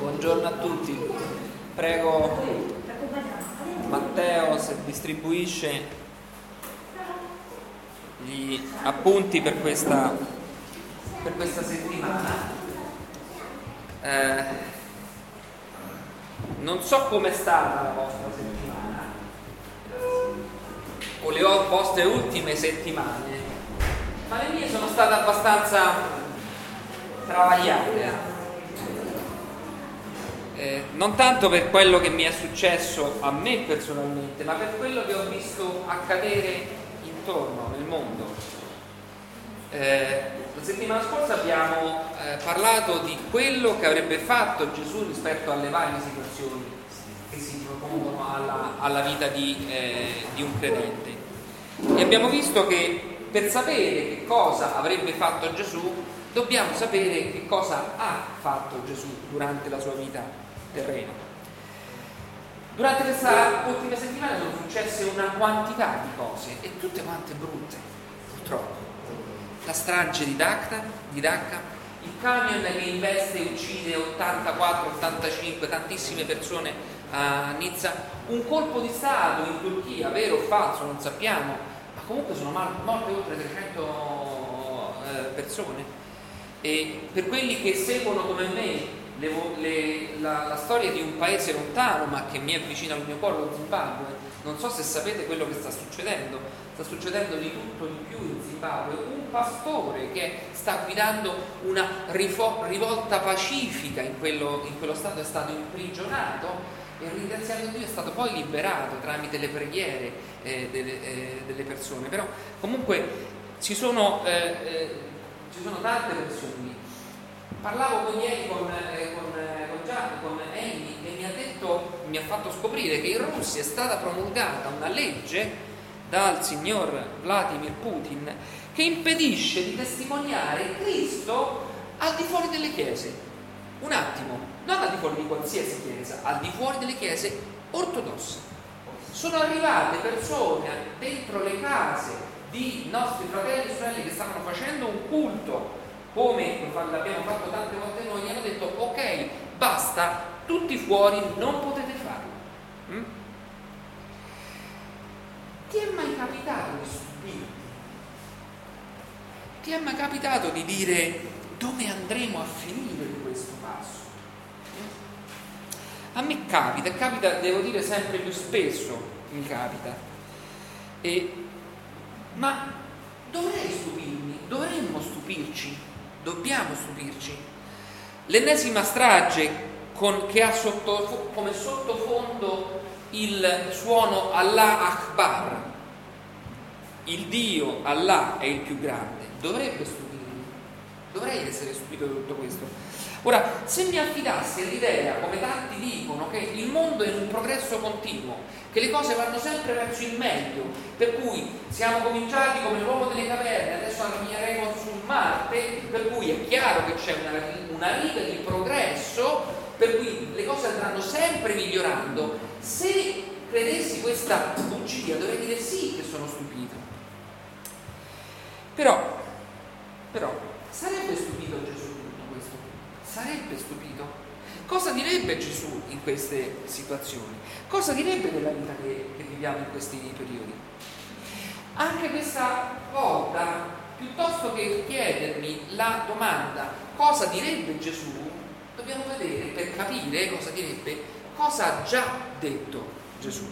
Buongiorno a tutti. Prego Matteo se distribuisce gli appunti per questa, per questa settimana. Eh, non so com'è stata la vostra settimana o le vostre ultime settimane, ma le mie sono state abbastanza travagliate eh, non tanto per quello che mi è successo a me personalmente, ma per quello che ho visto accadere intorno nel mondo. Eh, la settimana scorsa abbiamo eh, parlato di quello che avrebbe fatto Gesù rispetto alle varie situazioni che si propongono alla, alla vita di, eh, di un credente. E abbiamo visto che per sapere che cosa avrebbe fatto Gesù dobbiamo sapere che cosa ha fatto Gesù durante la sua vita terreno. Durante questa ultima settimana sono successe una quantità di cose e tutte quante brutte, purtroppo. La strage di Dhaka, di Dhaka il camion che investe e uccide 84, 85, tantissime persone a Nizza, un colpo di Stato in Turchia, vero o falso, non sappiamo, ma comunque sono morte oltre 300 eh, persone. E per quelli che seguono come me le, le, la, la, storia di un paese lontano ma che mi è vicino al mio cuore, lo Zimbabwe. Non so se sapete quello che sta succedendo, sta succedendo di tutto di più in Zimbabwe. Un pastore che sta guidando una rifo, rivolta pacifica in quello, in quello stato è stato imprigionato e ringraziando Dio è stato poi liberato tramite le preghiere eh, delle, eh, delle, persone. Però comunque ci sono, eh, eh ci sono tante persone parlavo con ieri con, eh, con, eh, con Gian, con Amy e mi ha, detto, mi ha fatto scoprire che in Russia è stata promulgata una legge dal signor Vladimir Putin che impedisce di testimoniare Cristo al di fuori delle chiese. Un attimo, non al di fuori di qualsiasi chiesa, al di fuori delle chiese ortodosse. Sono arrivate persone dentro le case di nostri fratelli e sorelle che stavano facendo un culto come l'abbiamo fatto tante volte noi, hanno detto ok, basta, tutti fuori, non potete farlo. Mm? Ti è mai capitato di stupirti? Ti è mai capitato di dire dove andremo a finire in questo passo? A me capita, capita, devo dire sempre più spesso, mi capita. E, ma dovrei stupirmi, dovremmo stupirci dobbiamo stupirci. L'ennesima strage con, che ha sotto, come sottofondo il suono Allah Akbar, il Dio Allah è il più grande, dovrebbe stupirmi, dovrei essere stupito di tutto questo. Ora, se mi affidassi all'idea, come tanti dicono, che il mondo è in un progresso continuo, che le cose vanno sempre verso il meglio, per cui siamo cominciati come l'uomo delle caverne, adesso cammineremo su Marte, per cui è chiaro che c'è una, una riga di progresso, per cui le cose andranno sempre migliorando. Se credessi questa bugia, dovrei dire sì che sono stupito. Però, però, sarebbe stupito sarebbe stupito. Cosa direbbe Gesù in queste situazioni? Cosa direbbe della vita che, che viviamo in questi periodi? Anche questa volta, piuttosto che chiedermi la domanda cosa direbbe Gesù, dobbiamo vedere per capire cosa direbbe, cosa ha già detto Gesù.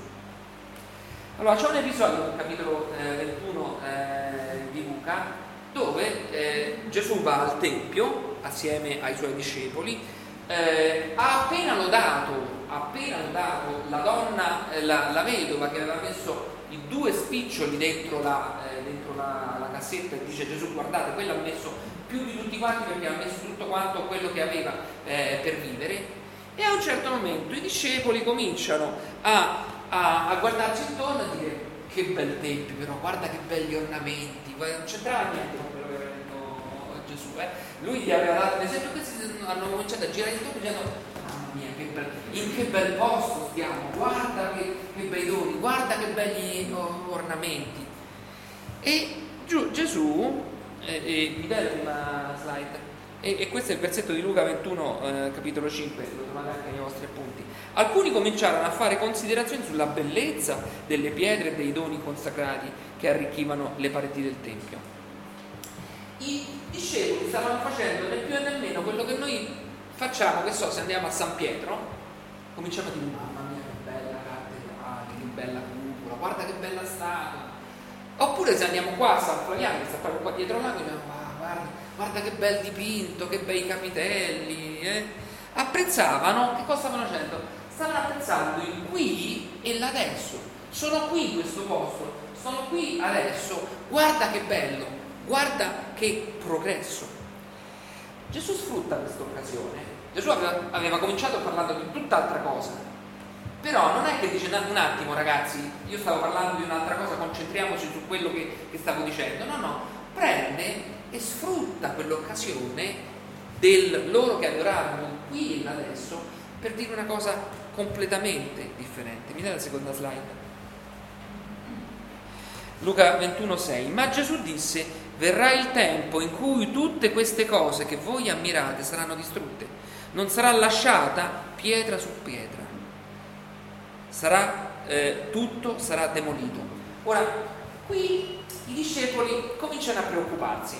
Allora, c'è un episodio nel capitolo eh, 21 eh, di Luca dove eh, Gesù va al Tempio assieme ai suoi discepoli, eh, ha appena lodato, appena lodato la donna, eh, la, la, vedova che aveva messo i due spiccioli dentro, la, eh, dentro la, la, cassetta e dice Gesù guardate, quella ha messo più di tutti quanti perché ha messo tutto quanto quello che aveva eh, per vivere. E a un certo momento i discepoli cominciano a, a, a guardarsi intorno e dire che bel tempio però, guarda che belli ornamenti, non c'entrava niente con quello che aveva detto Gesù. Eh? Lui gli aveva dato l'esempio, questi hanno cominciato a girare intorno dicendo, mamma mia, che bel, in che bel posto stiamo, guarda che, che bei doni, guarda che belli ornamenti. E Gesù, eh, eh, dai la prima slide, E, e, questo è il versetto di Luca 21, eh, capitolo 5, lo trovate anche nei vostri appunti. Alcuni cominciarono a fare considerazioni sulla bellezza delle pietre e dei doni consacrati che arricchivano le pareti del Tempio. I discepoli stavano facendo né più né meno quello che noi facciamo, che so, se andiamo a San Pietro, cominciamo a dire mamma mia che bella cattedrale, che bella cupola, guarda che bella statua. Oppure se andiamo qua a San Flaviano, che sta proprio qua dietro là, diciamo, ah, guarda, guarda che bel dipinto, che bei capitelli. Eh? Apprezzavano, che cosa stavano facendo? Stavano apprezzando il qui e l'adesso. Sono qui in questo posto, sono qui adesso, guarda che bello, guarda che progresso. Gesù sfrutta questa occasione. Gesù aveva, aveva cominciato parlando di tutt'altra cosa, però non è che dice un attimo ragazzi, io stavo parlando di un'altra cosa, concentriamoci su quello che, che stavo dicendo. No, no, prende e sfrutta quell'occasione del loro che adoravano qui e adesso per dire una cosa completamente differente. Mi dai la seconda slide? Luca 21,6 Ma Gesù disse: Verrà il tempo in cui tutte queste cose che voi ammirate saranno distrutte, non sarà lasciata pietra su pietra, sarà, eh, tutto sarà demolito. Ora, qui i discepoli cominciano a preoccuparsi.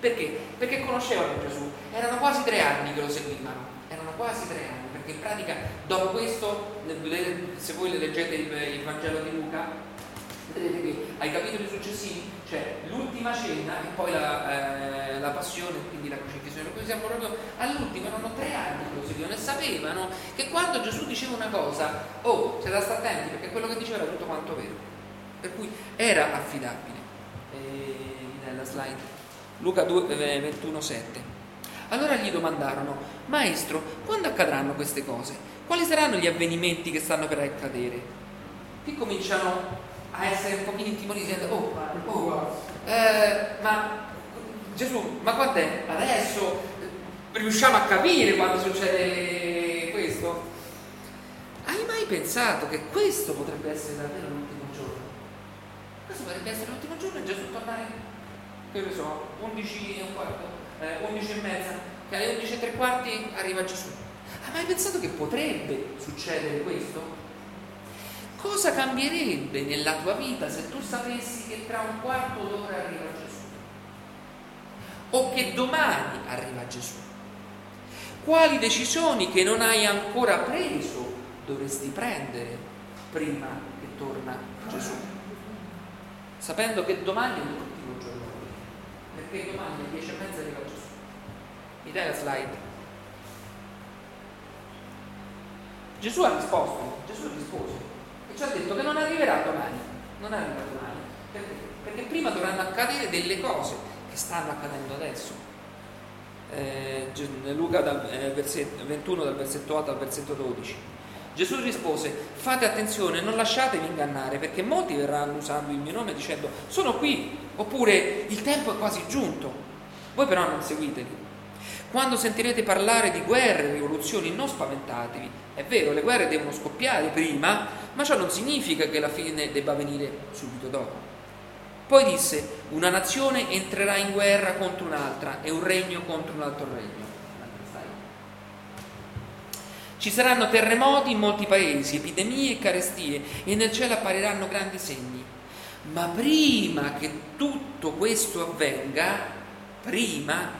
Perché? Perché conoscevano Gesù, erano quasi tre anni che lo seguivano, erano quasi tre anni, perché in pratica dopo questo, se voi leggete il, Vangelo di Luca, vedrete che ai capitoli successivi c'è l'ultima cena e poi la, eh, la passione, quindi la crocifissione. Noi siamo proprio all'ultimo, erano tre anni che lo seguivano e sapevano che quando Gesù diceva una cosa, oh, da stare attenti perché quello che diceva era tutto quanto vero. Per cui era affidabile. E, nella slide. Luca 21, 7. Eh, allora gli domandarono, Maestro, quando accadranno queste cose? Quali saranno gli avvenimenti che stanno per accadere? Qui cominciano a essere un pochino intimoriti, oh, oh, eh, ma Gesù, ma quando è? Adesso riusciamo a capire quando succede questo? Hai mai pensato che questo potrebbe essere davvero l'ultimo giorno? Questo potrebbe essere l'ultimo giorno e Gesù tornare che ne so, 11 e un quarto, eh, 11 e mezza, che alle 11 e tre quarti arriva Gesù. Hai mai pensato che potrebbe succedere questo? Cosa cambierebbe nella tua vita se tu sapessi che tra un quarto d'ora arriva Gesù? O che domani arriva Gesù? Quali decisioni che non hai ancora preso dovresti prendere prima che torna Gesù? Sapendo che domani è l'ultimo perché domani alle 10 e mezza arriva Gesù. Mi dai la slide? Gesù ha risposto, Gesù rispose e ci ha detto che non arriverà domani, non arriva domani, perché? Perché prima dovranno accadere delle cose che stanno accadendo adesso. Eh, Luca dal, eh, versetto, 21 dal versetto 8 al versetto 12. Gesù rispose, fate attenzione, non lasciatevi ingannare, perché molti verranno usando il mio nome dicendo, sono qui, oppure il tempo è quasi giunto. Voi però non seguiteli. Quando sentirete parlare di guerre e rivoluzioni, non spaventatevi. È vero, le guerre devono scoppiare prima, ma ciò non significa che la fine debba venire subito dopo. Poi disse, una nazione entrerà in guerra contro un'altra e un regno contro un altro regno. Ci saranno terremoti in molti paesi, epidemie e carestie e nel cielo appariranno grandi segni. Ma prima che tutto questo avvenga, prima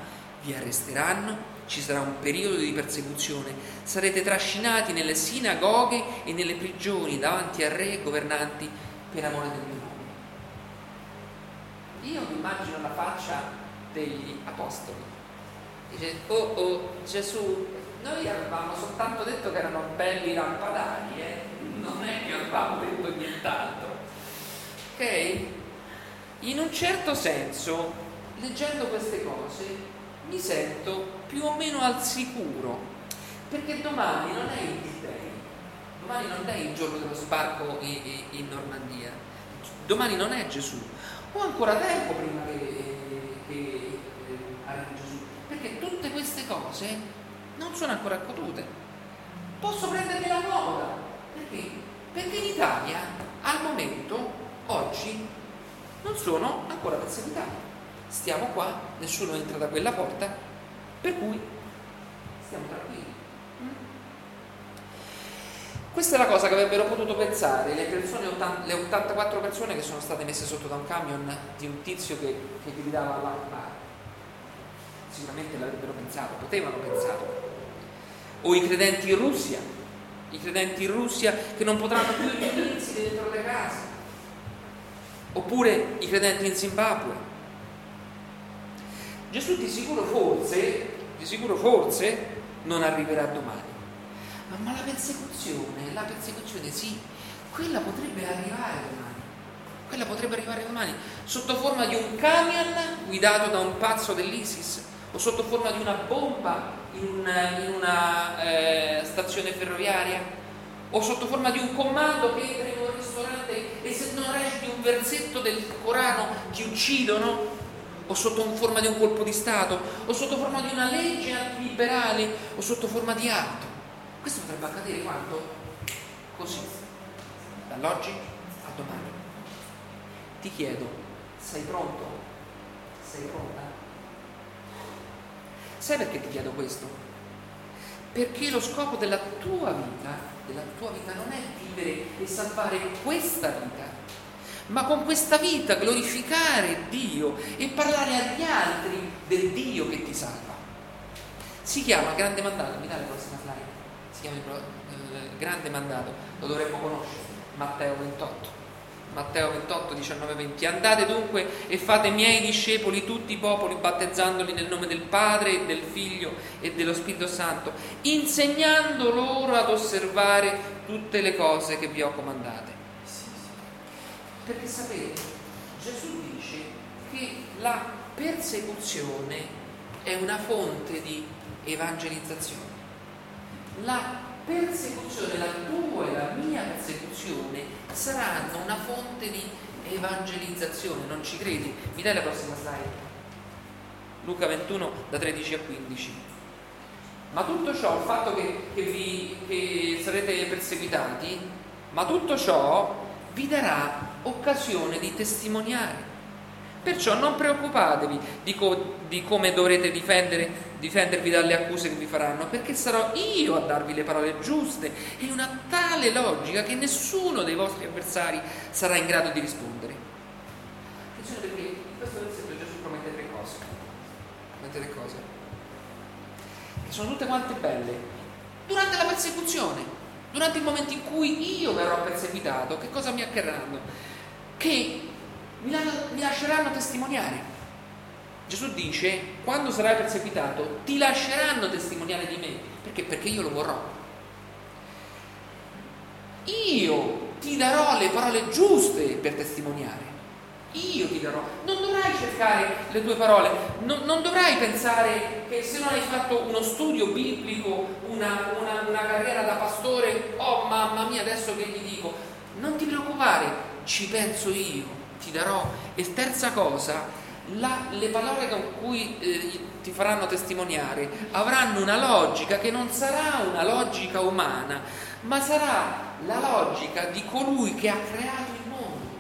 vi arresteranno, ci sarà un periodo di persecuzione, sarete trascinati nelle sinagoghe e nelle prigioni davanti a re e governanti per amore del mio nome. Io mi immagino la faccia degli apostoli. Dice, oh oh Gesù, noi avevamo soltanto detto che erano belli lampadari, eh? non è che avevamo detto nient'altro. Ok? In un certo senso, leggendo queste cose, mi sento più o meno al sicuro, perché domani non è il D-Day, domani non è il giorno dello sbarco in, in Normandia, domani non è Gesù. Ho ancora tempo prima che, che eh, arrivi Gesù, perché tutte queste cose non sono ancora accadute. Posso prendermi la comoda. Perché? Perché in Italia al momento, oggi, non sono ancora perseguitati. Stiamo qua, nessuno entra da quella porta Per cui stiamo tranquilli. Questa è la cosa che avrebbero potuto pensare le, persone, le 84 persone che sono state messe sotto da un camion di un tizio che, che gridava all'Akbar. Sicuramente l'avrebbero pensato, potevano pensarlo. O i credenti in Russia, i credenti in Russia che non potranno più riunirsi dentro le case. Oppure i credenti in Zimbabwe. Gesù di sicuro forse, di sicuro forse non arriverà domani ma la persecuzione, la persecuzione sì, quella potrebbe arrivare domani. Quella potrebbe arrivare domani sotto forma di un camion guidato da un pazzo dell'ISIS o sotto forma di una bomba in una, in una eh, stazione ferroviaria o sotto forma di un comando che entra in un ristorante e se non reciti un versetto del Corano ti uccidono o sotto forma di un colpo di Stato o sotto forma di una legge antiliberale o sotto forma di altro. Questo potrebbe accadere quando? Così, dall'oggi a domani. Ti chiedo, sei pronto? Sei pronta? Sai perché ti chiedo questo? Perché lo scopo della tua vita, della tua vita non è vivere e salvare questa vita, ma con questa vita glorificare Dio e parlare agli altri del Dio che ti salva. Si chiama grande mandato, mi dai la prossima slide chiama il grande mandato, lo dovremmo conoscere, Matteo 28. Matteo 28, 19, 20. Andate dunque e fate miei discepoli tutti i popoli, battezzandoli nel nome del Padre, del Figlio e dello Spirito Santo, insegnando loro ad osservare tutte le cose che vi ho comandate. Perché sapete, Gesù dice che la persecuzione è una fonte di evangelizzazione la persecuzione, la tua e la mia persecuzione saranno una fonte di evangelizzazione, non ci credi? Mi dai la prossima slide? Luca 21 da 13 a 15. Ma tutto ciò, il fatto che, che, vi, che sarete perseguitati, ma tutto ciò vi darà occasione di testimoniare. Perciò non preoccupatevi di, co- di come dovrete difendervi dalle accuse che vi faranno, perché sarò io a darvi le parole giuste e una tale logica che nessuno dei vostri avversari sarà in grado di rispondere. Attenzione perché in questo versetto Gesù promette tre cose. Promette tre cose. Che sono tutte quante belle. Durante la persecuzione, durante il momento in cui io verrò perseguitato, che cosa mi accadranno? Che mi lasceranno testimoniare Gesù dice, quando sarai perseguitato, ti lasceranno testimoniare di me. Perché? Perché io lo vorrò. Io ti darò le parole giuste per testimoniare. Io ti darò. Non dovrai cercare le tue parole, non, non dovrai pensare che se non hai fatto uno studio biblico, una, una, una carriera da pastore, oh mamma mia, adesso che gli dico? Non ti preoccupare, ci penso io, ti darò. E terza cosa, la, le parole con cui eh, ti faranno testimoniare avranno una logica che non sarà una logica umana, ma sarà la logica di colui che ha creato il mondo.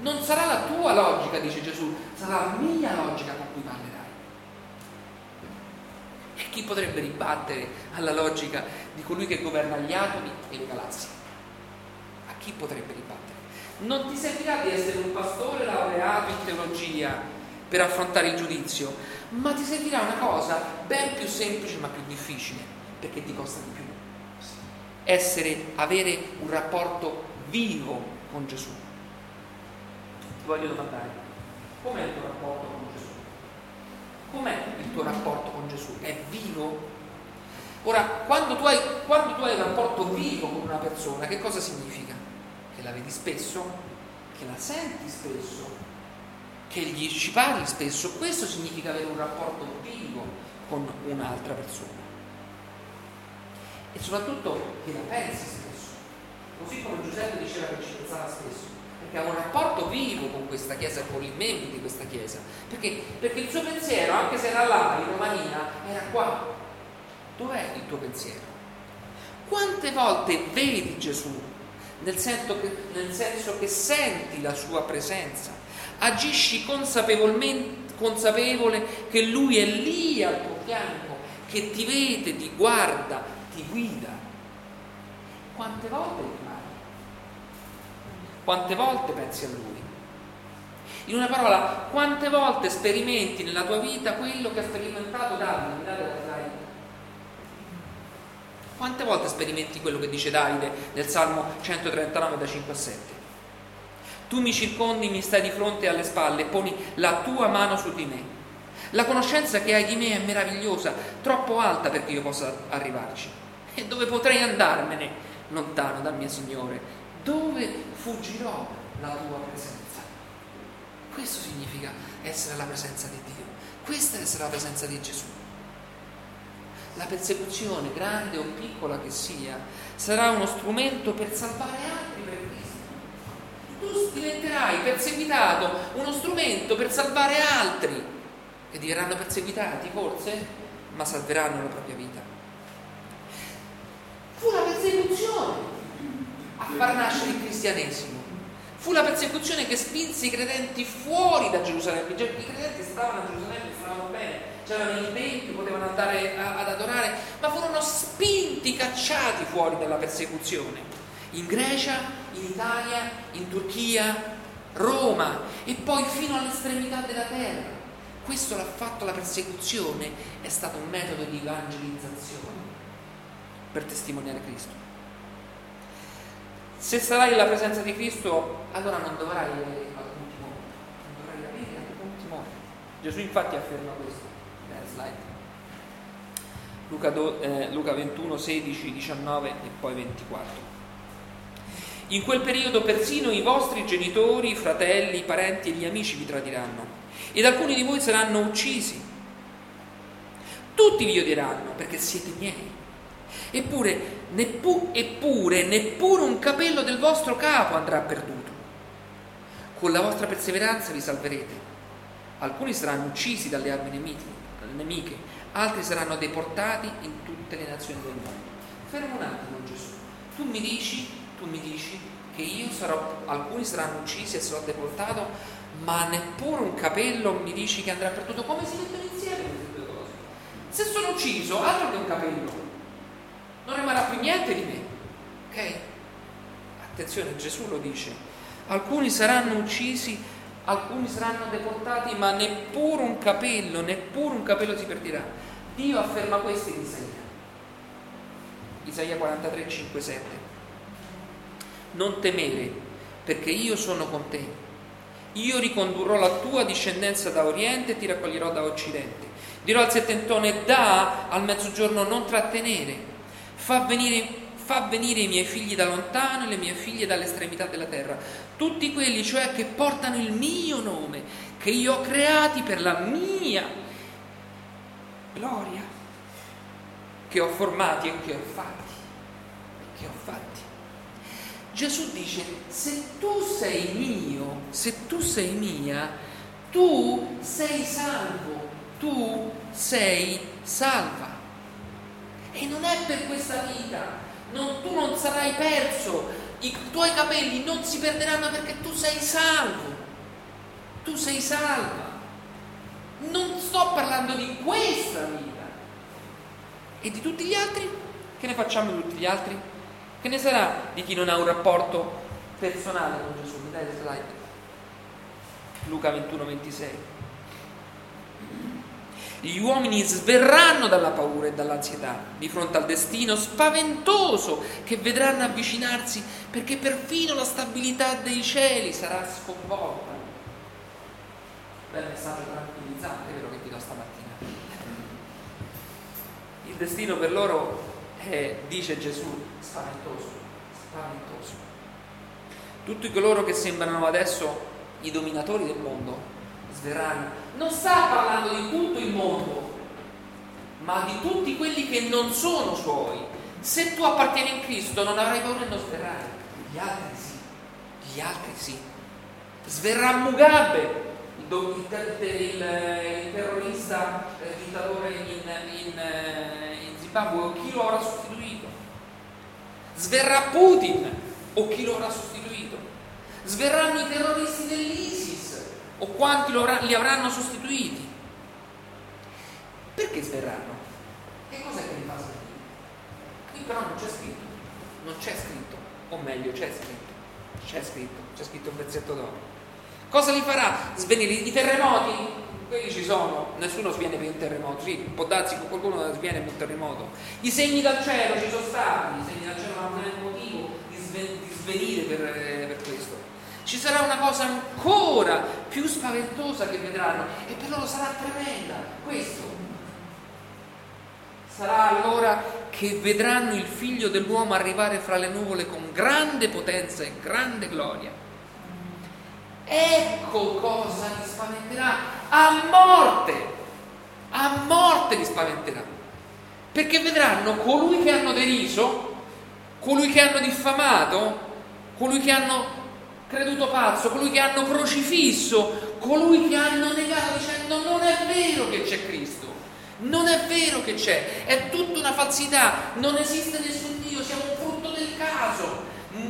Non sarà la tua logica, dice Gesù, sarà la mia logica con cui parlerai. E chi potrebbe ribattere alla logica di colui che governa gli atomi e le galassie? A chi potrebbe ribattere? Non ti servirà di essere un pastore laureato in teologia per affrontare il giudizio, ma ti servirà una cosa ben più semplice ma più difficile, perché ti costa di più. Essere, avere un rapporto vivo con Gesù. Ti voglio domandare, com'è il tuo rapporto con Gesù? Com'è il tuo rapporto con Gesù? È vivo? Ora, quando tu, hai, quando tu hai un rapporto vivo con una persona, che cosa significa? Che la vedi spesso? Che la senti spesso? che gli ci parli spesso, questo significa avere un rapporto vivo con un'altra persona. E soprattutto che la pensi spesso, così come Giuseppe diceva che ci pensava spesso, perché ha un rapporto vivo con questa chiesa con i membri di questa chiesa, perché, perché il suo pensiero, anche se era là in Romania, era qua. Dov'è il tuo pensiero? Quante volte vedi Gesù nel senso che, nel senso che senti la sua presenza? agisci consapevolmente, consapevole che Lui è lì al tuo fianco che ti vede, ti guarda, ti guida. Quante volte parli? Quante volte pensi a Lui? In una parola, quante volte sperimenti nella tua vita quello che ha sperimentato Davide? Quante volte sperimenti quello che dice Davide nel Salmo 139 da 5 a 7? Tu mi circondi, mi stai di fronte alle spalle, poni la tua mano su di me. La conoscenza che hai di me è meravigliosa, troppo alta perché io possa arrivarci. E dove potrei andarmene lontano dal mio Signore? Dove fuggirò la tua presenza? Questo significa essere alla presenza di Dio. Questa è essere alla presenza di Gesù. La persecuzione, grande o piccola che sia, sarà uno strumento per salvare altri per Cristo. Tu diventerai perseguitato, uno strumento per salvare altri che diranno perseguitati forse, ma salveranno la propria vita. Fu la persecuzione a far nascere il cristianesimo. Fu la persecuzione che spinse i credenti fuori da Gerusalemme. I credenti stavano a Gerusalemme, stavano bene, c'erano i templi, potevano andare a, ad adorare, ma furono spinti, cacciati fuori dalla persecuzione. In Grecia, in Italia, in Turchia, Roma e poi fino all'estremità della terra. Questo l'ha fatto la persecuzione, è stato un metodo di evangelizzazione per testimoniare Cristo. Se sarai nella presenza di Cristo, allora non dovrai avere alcun timore, non dovrai avere alcun timore. Gesù infatti afferma questo. Slide. Luca, do, eh, Luca 21, 16, 19 e poi 24. In quel periodo persino i vostri genitori, fratelli, parenti e gli amici vi tradiranno ed alcuni di voi saranno uccisi. Tutti vi odieranno perché siete miei. Eppure, neppu- eppure neppure un capello del vostro capo andrà perduto. Con la vostra perseveranza vi salverete. Alcuni saranno uccisi dalle armi nemiche, altri saranno deportati in tutte le nazioni del mondo. Fermo un attimo Gesù. Tu mi dici, tu mi dici che io sarò, alcuni saranno uccisi e sarò deportato, ma neppure un capello mi dici che andrà perduto. Come si mettono insieme queste due cose? Se sono ucciso, altro che un capello, non rimarrà più niente di me. Ok? Attenzione, Gesù lo dice. Alcuni saranno uccisi, alcuni saranno deportati, ma neppure un capello, neppure un capello si perderà. Dio afferma questo in Isaia. Isaia 43, 5, 7. Non temere, perché io sono con te io ricondurrò la tua discendenza da oriente e ti raccoglierò da occidente. Dirò al settentone, da al mezzogiorno non trattenere. Fa venire, fa venire i miei figli da lontano e le mie figlie dall'estremità della terra. Tutti quelli, cioè, che portano il mio nome, che io ho creati per la mia gloria, che ho formati e che ho fatti. Che ho fatti. Gesù dice, se tu sei mio, se tu sei mia, tu sei salvo, tu sei salva. E non è per questa vita, non, tu non sarai perso, i tuoi capelli non si perderanno perché tu sei salvo, tu sei salva. Non sto parlando di questa vita. E di tutti gli altri? Che ne facciamo di tutti gli altri? Che ne sarà di chi non ha un rapporto personale con Gesù? Mi dai slide. Luca 21, 26. Gli uomini sverranno dalla paura e dall'ansietà di fronte al destino spaventoso che vedranno avvicinarsi perché perfino la stabilità dei cieli sarà sconvolta. Bel messaggio tranquillizzante, vero che ti do stamattina. Il destino per loro è, dice Gesù, spaventoso, spaventoso. Tutti coloro che sembrano adesso i dominatori del mondo sverranno. Non sta parlando di tutto il mondo, ma di tutti quelli che non sono suoi. Se tu appartieni in Cristo non avrai paura e non sverrai. Gli altri sì, gli altri sì. Sverrà Mugabe, il, il, il, il terrorista, il dittatore in, in, in Zimbabwe, o chi lo avrà sostituito. Sverrà Putin o chi lo avrà sostituito. Sverranno i terroristi dell'ISIS o quanti li avranno sostituiti. Perché sverranno? c'è scritto, non c'è scritto, o meglio c'è scritto, c'è scritto, c'è scritto un pezzetto d'oro. Cosa li farà? Svenire i terremoti? Quelli ci sono, nessuno sviene per un terremoto, sì, può darsi che qualcuno sviene per un terremoto. I segni dal cielo ci sono stati, i segni dal cielo non hanno motivo di, svenire per, eh, per questo. Ci sarà una cosa ancora più spaventosa che vedranno e per loro sarà tremenda. Questo sarà allora che vedranno il figlio dell'uomo arrivare fra le nuvole con grande potenza e grande gloria. Ecco cosa li spaventerà a morte, a morte li spaventerà, perché vedranno colui che hanno deriso, colui che hanno diffamato, colui che hanno creduto pazzo, colui che hanno crocifisso, colui che hanno negato dicendo non è vero che c'è Cristo, non è vero che c'è, è tutta una falsità, non esiste nessun Dio, siamo un frutto del caso,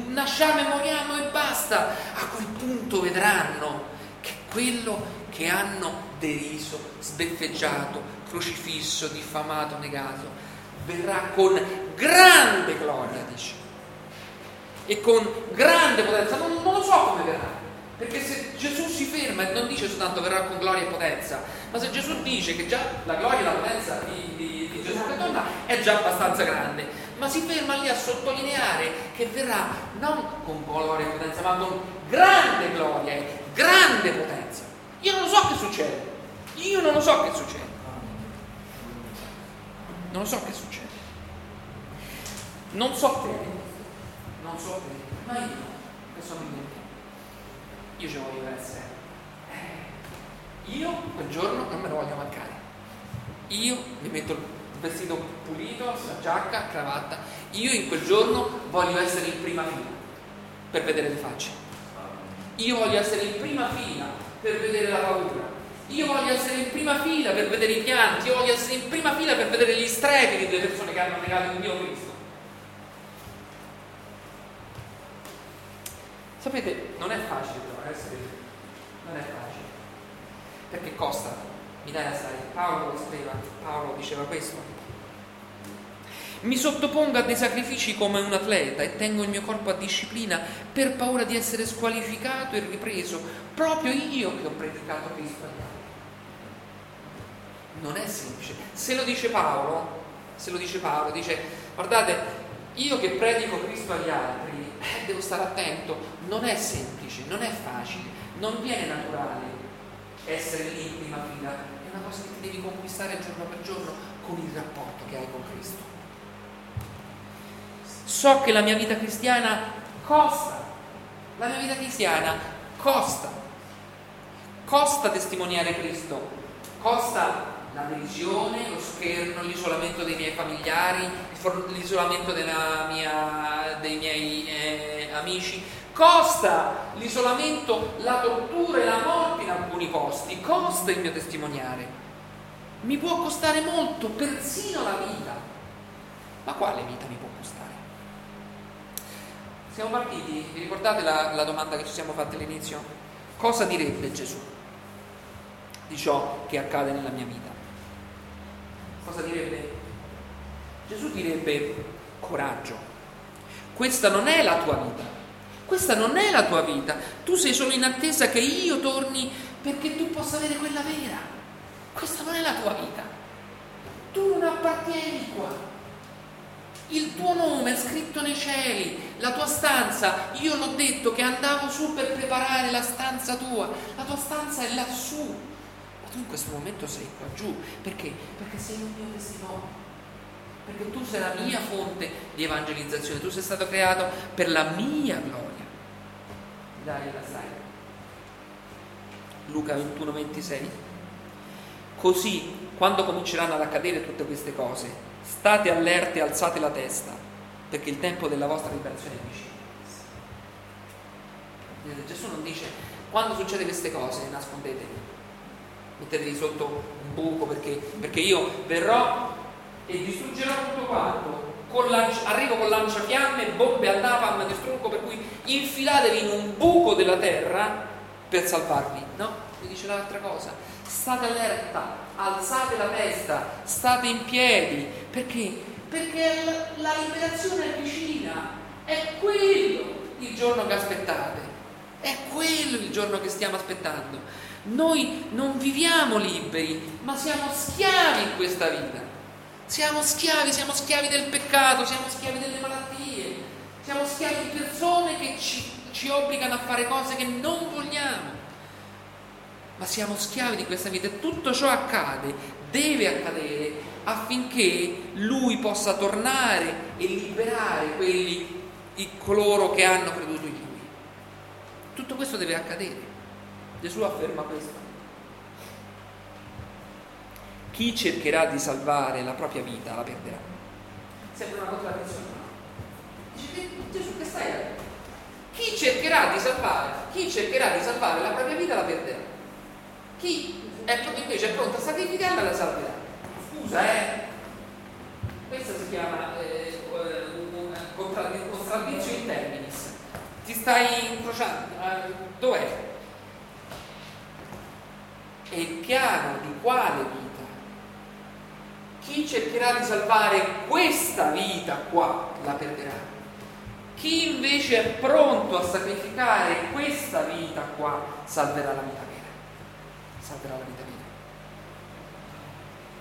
nasciamo e moriamo e basta. A quel punto vedranno che quello che hanno deriso, sbeffeggiato, crocifisso, diffamato, negato, verrà con grande gloria, dice e con grande potenza. Non, non lo so come verrà. Perché se Gesù si ferma e non dice soltanto verrà con gloria e potenza, ma se Gesù dice che già la gloria e la potenza di, di, di Gesù che torna è già abbastanza grande, ma si ferma lì a sottolineare che verrà non con gloria e potenza, ma con grande gloria e grande potenza. Io non lo so che succede, io non lo so che succede. Non lo so che succede. Non so te, non so te, ma io che sono in te. Io ci voglio essere. Eh, io quel giorno non me lo voglio mancare. Io mi metto il vestito pulito, la giacca, la cravatta. Io in quel giorno voglio essere in prima fila per vedere le facce. Io voglio essere in prima fila per vedere la paura. Io voglio essere in prima fila per vedere i pianti, io voglio essere in prima fila per vedere gli strepiti delle persone che hanno negato il mio Cristo. Sapete, non è facile però essere non è facile. Perché costa, mi dai slide, Paolo lo scriveva, Paolo diceva questo. Mi sottopongo a dei sacrifici come un atleta e tengo il mio corpo a disciplina per paura di essere squalificato e ripreso, proprio io che ho predicato Cristo agli altri. Non è semplice. Se lo dice Paolo, se lo dice Paolo, dice, guardate, io che predico Cristo agli altri, eh, devo stare attento, non è semplice, non è facile, non viene naturale essere lì in prima fila, è una cosa che devi conquistare giorno per giorno con il rapporto che hai con Cristo. So che la mia vita cristiana costa, la mia vita cristiana costa, costa testimoniare Cristo, costa la divisione, lo scherno, l'isolamento dei miei familiari, l'isolamento dei miei eh, amici, costa l'isolamento, la tortura e la morte in alcuni posti, costa il mio testimoniare. Mi può costare molto, persino la vita. Ma quale vita mi può costare? Siamo partiti, vi ricordate la, la domanda che ci siamo fatti all'inizio? Cosa direbbe Gesù di ciò che accade nella mia vita? Cosa direbbe? Gesù direbbe coraggio. Questa non è la tua vita. Questa non è la tua vita. Tu sei solo in attesa che io torni perché tu possa avere quella vera. Questa non è la tua vita. Tu non appartieni qua. Il tuo nome è scritto nei cieli, la tua stanza, io l'ho detto che andavo su per preparare la stanza tua, la tua stanza è lassù, ma tu in questo momento sei qua giù, perché? Perché sei un mio testimone perché tu sei la mia fonte di evangelizzazione, tu sei stato creato per la mia gloria. Dai la sai. Luca 21, 26. Così, quando cominceranno ad accadere tutte queste cose, state allerti e alzate la testa, perché il tempo della vostra liberazione è vicino. Gesù non dice, quando succede queste cose, nascondetevi, mettetevi sotto un buco perché, perché io verrò e distruggerò tutto quanto. Con lancia, arrivo con lanciafiamme, bombe a napalm, distruggo, per cui infilatevi in un buco della terra per salvarvi. No, mi dice l'altra cosa. State allerta, alzate la testa, state in piedi, perché? perché la liberazione è vicina, è quello il giorno che aspettate, è quello il giorno che stiamo aspettando. Noi non viviamo liberi, ma siamo schiavi in questa vita. Siamo schiavi, siamo schiavi del peccato, siamo schiavi delle malattie, siamo schiavi di persone che ci, ci obbligano a fare cose che non vogliamo. Ma siamo schiavi di questa vita e tutto ciò accade, deve accadere affinché lui possa tornare e liberare quelli, coloro che hanno creduto in lui. Tutto questo deve accadere. Gesù afferma questo. Chi cercherà di salvare la propria vita la perderà. Sembra una contraddizione. Dice Gesù che stai a Chi cercherà di salvare, chi cercherà di salvare la propria vita la perderà. Chi è, invece è pronto a sacrificarla la salverà. Scusa, eh? Questo si chiama eh, un contraddizio in terminis. Ti stai incrociando. Eh, dov'è? È piano di quale vita? Chi cercherà di salvare questa vita qua la perderà. Chi invece è pronto a sacrificare questa vita qua salverà la vita vera. Salverà la vita vera.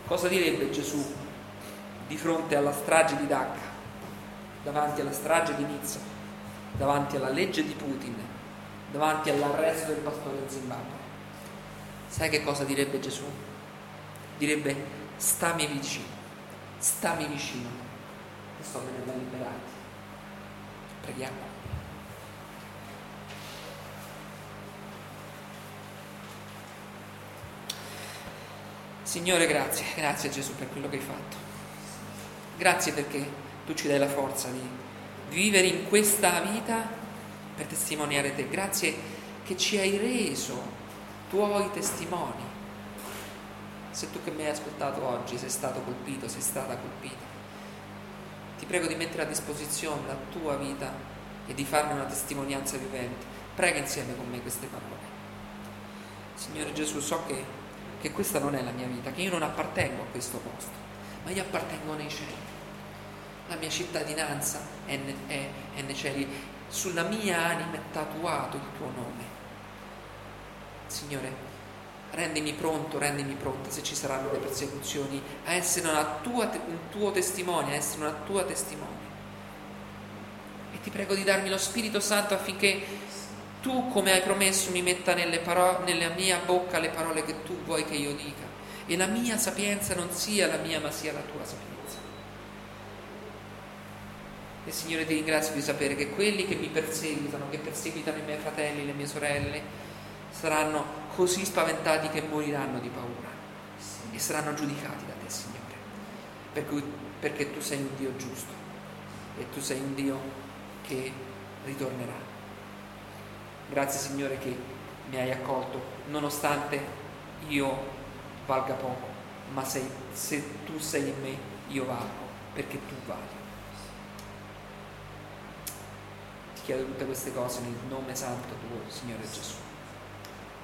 Cosa direbbe Gesù di fronte alla strage di Dacca, davanti alla strage di Nizza, davanti alla legge di Putin, davanti all'arresto del pastore Zimbabwe? Sai che cosa direbbe Gesù? Direbbe stammi vicino, stammi vicino, e sto venendo a liberarti. Preghiamo. Signore, grazie, grazie Gesù per quello che hai fatto. Grazie perché tu ci dai la forza di vivere in questa vita per testimoniare te. Grazie che ci hai reso tuoi testimoni. Se tu che mi hai ascoltato oggi sei stato colpito, sei stata colpita, ti prego di mettere a disposizione la tua vita e di farne una testimonianza vivente. Prega insieme con me queste parole. Signore Gesù, so che che questa non è la mia vita, che io non appartengo a questo posto, ma io appartengo nei cieli. La mia cittadinanza è, è, è nei cieli, sulla mia anima è tatuato il tuo nome. Signore, rendimi pronto, rendimi pronta se ci saranno le persecuzioni, a essere tua, un tuo testimone, a essere una tua testimone. E ti prego di darmi lo Spirito Santo affinché tu come hai promesso mi metta paro- nella mia bocca le parole che tu vuoi che io dica e la mia sapienza non sia la mia ma sia la tua sapienza. E Signore ti ringrazio di sapere che quelli che mi perseguitano, che perseguitano i miei fratelli, le mie sorelle, saranno così spaventati che moriranno di paura e saranno giudicati da te, Signore, per perché tu sei un Dio giusto e tu sei un Dio che ritornerà. Grazie Signore che mi hai accolto, nonostante io valga poco, ma sei, se tu sei in me, io valgo, perché tu vali. Ti chiedo tutte queste cose nel nome santo tuo, Signore Gesù.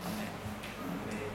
Amen.